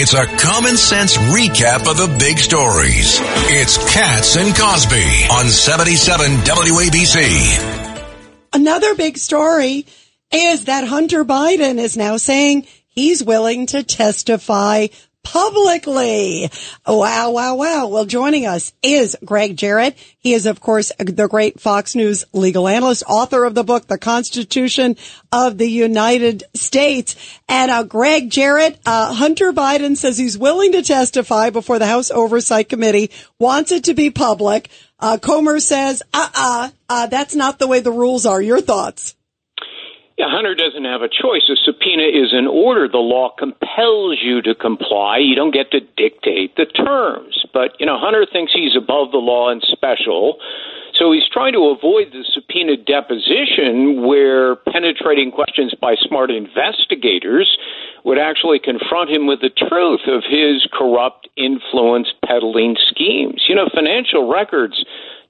It's a common sense recap of the big stories. It's Cats and Cosby on 77 WABC. Another big story is that Hunter Biden is now saying he's willing to testify publicly. Wow, wow, wow. Well, joining us is Gregg Jarrett. He is, of course, the great Fox News legal analyst, author of the book, The Constitution of the United States. And uh, Gregg Jarrett, uh, Hunter Biden says he's willing to testify before the House Oversight Committee, wants it to be public. Uh, Comer says, uh-uh, uh, that's not the way the rules are. Your thoughts? Yeah, Hunter doesn't have a choice. A subpoena is an order. The law compels you to comply. You don't get to dictate the terms. But, you know, Hunter thinks he's above the law and special. So he's trying to avoid the subpoena deposition where penetrating questions by smart investigators would actually confront him with the truth of his corrupt influence peddling schemes. You know, financial records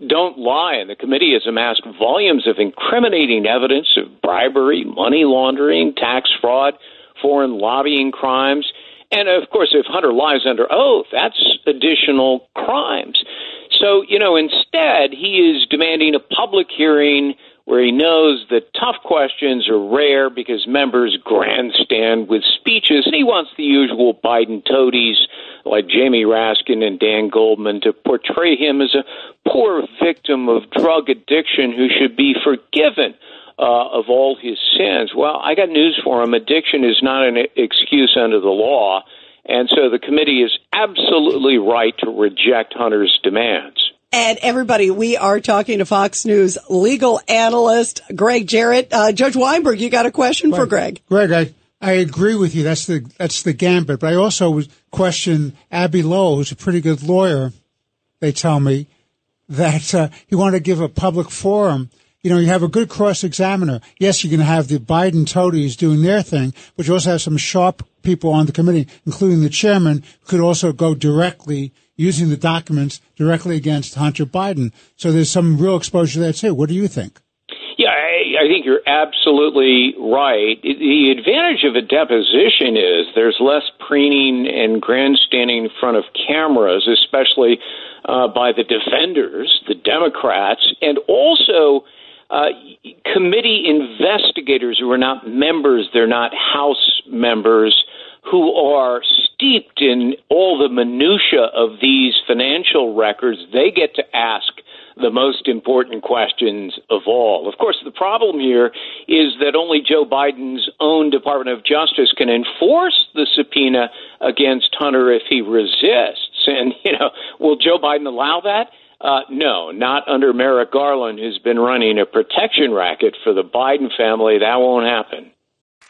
don't lie, and the committee has amassed volumes of incriminating evidence of bribery, money laundering, tax fraud, foreign lobbying crimes. And of course, if Hunter lies under oath, that's additional crimes. So, you know, instead, he is demanding a public hearing where he knows that tough questions are rare because members grandstand with speeches, and he wants the usual Biden toadies like Jamie Raskin and Dan Goldman to portray him as a poor victim of drug addiction who should be forgiven. Uh, of all his sins. Well, I got news for him. Addiction is not an excuse under the law. And so the committee is absolutely right to reject Hunter's demands. And everybody, we are talking to Fox News legal analyst Gregg Jarrett. Uh, Judge Weinberg, you got a question right. for Gregg? Gregg, I, I agree with you. That's the that's the gambit. But I also question Abbe Lowell, who's a pretty good lawyer. They tell me that uh, he wanted to give a public forum. You know, you have a good cross examiner. Yes, you're going to have the Biden toadies doing their thing, but you also have some sharp people on the committee, including the chairman, could also go directly using the documents directly against Hunter Biden. So there's some real exposure there too. What do you think? Yeah, I, I think you're absolutely right. The advantage of a deposition is there's less preening and grandstanding in front of cameras, especially uh, by the defenders, the Democrats, and also uh, committee investigators who are not members, they're not House members who are steeped in all the minutia of these financial records, they get to ask the most important questions of all. Of course, the problem here is that only Joe Biden's own Department of Justice can enforce the subpoena against Hunter if he resists. And, you know, will Joe Biden allow that? Uh, no, not under Merrick Garland, who's been running a protection racket for the Biden family. That won't happen.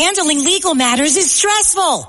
Handling legal matters is stressful.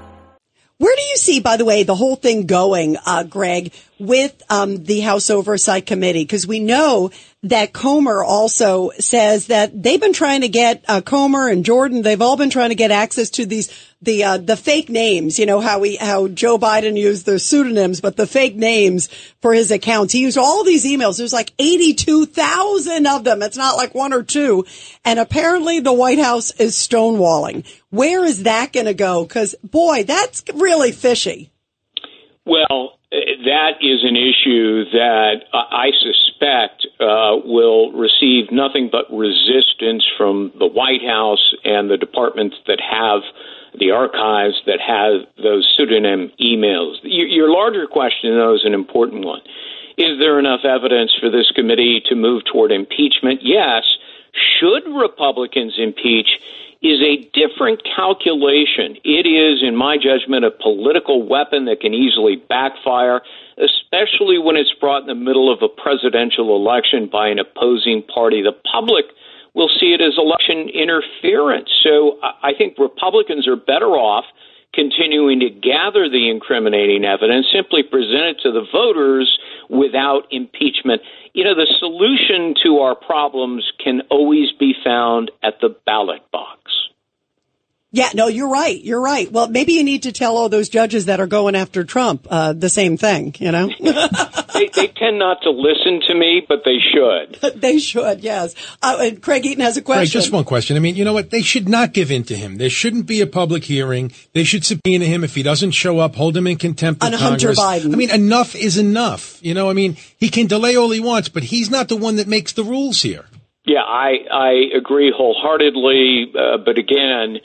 Where do you see, by the way, the whole thing going, uh, Gregg, with um, the House Oversight Committee? Because we know that Comer also says that they've been trying to get uh, Comer and Jordan. They've all been trying to get access to these the uh, the fake names. You know how we how Joe Biden used the pseudonyms, but the fake names for his accounts. He used all these emails. There's like eighty two thousand of them. It's not like one or two. And apparently, the White House is stonewalling. Where is that going to go? Because boy, that's really fishy. Well, that is an issue that I suspect uh, will receive nothing but resistance from the White House and the departments that have the archives that have those pseudonym emails. Your larger question, though, is an important one. Is there enough evidence for this committee to move toward impeachment? Yes. Should Republicans impeach? Is a different calculation. It is, in my judgment, a political weapon that can easily backfire, especially when it's brought in the middle of a presidential election by an opposing party. The public will see it as election interference. So I think Republicans are better off continuing to gather the incriminating evidence, simply present it to the voters without impeachment. You know, the solution to our problems can always be found at the ballot box. Yeah, no, you're right. You're right. Well, maybe you need to tell all those judges that are going after Trump uh, the same thing. You know, they, they tend not to listen to me, but they should. they should. Yes. Uh, and Craig Eaton has a question. Right, just one question. I mean, you know what? They should not give in to him. There shouldn't be a public hearing. They should subpoena him if he doesn't show up. Hold him in contempt of On Hunter Biden. I mean, enough is enough. You know, I mean, he can delay all he wants, but he's not the one that makes the rules here. Yeah, I I agree wholeheartedly. Uh, but again,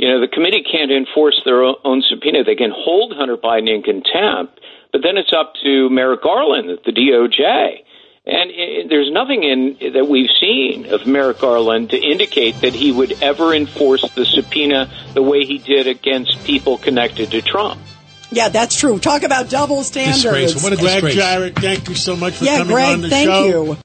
you know, the committee can't enforce their own, own subpoena. They can hold Hunter Biden in contempt, but then it's up to Merrick Garland at the DOJ. And uh, there's nothing in that we've seen of Merrick Garland to indicate that he would ever enforce the subpoena the way he did against people connected to Trump. Yeah, that's true. Talk about double standards. Disgraceful. What a Gregg disgrace. Jarrett, thank you so much for Yeah, coming Gregg, on the thank show. you.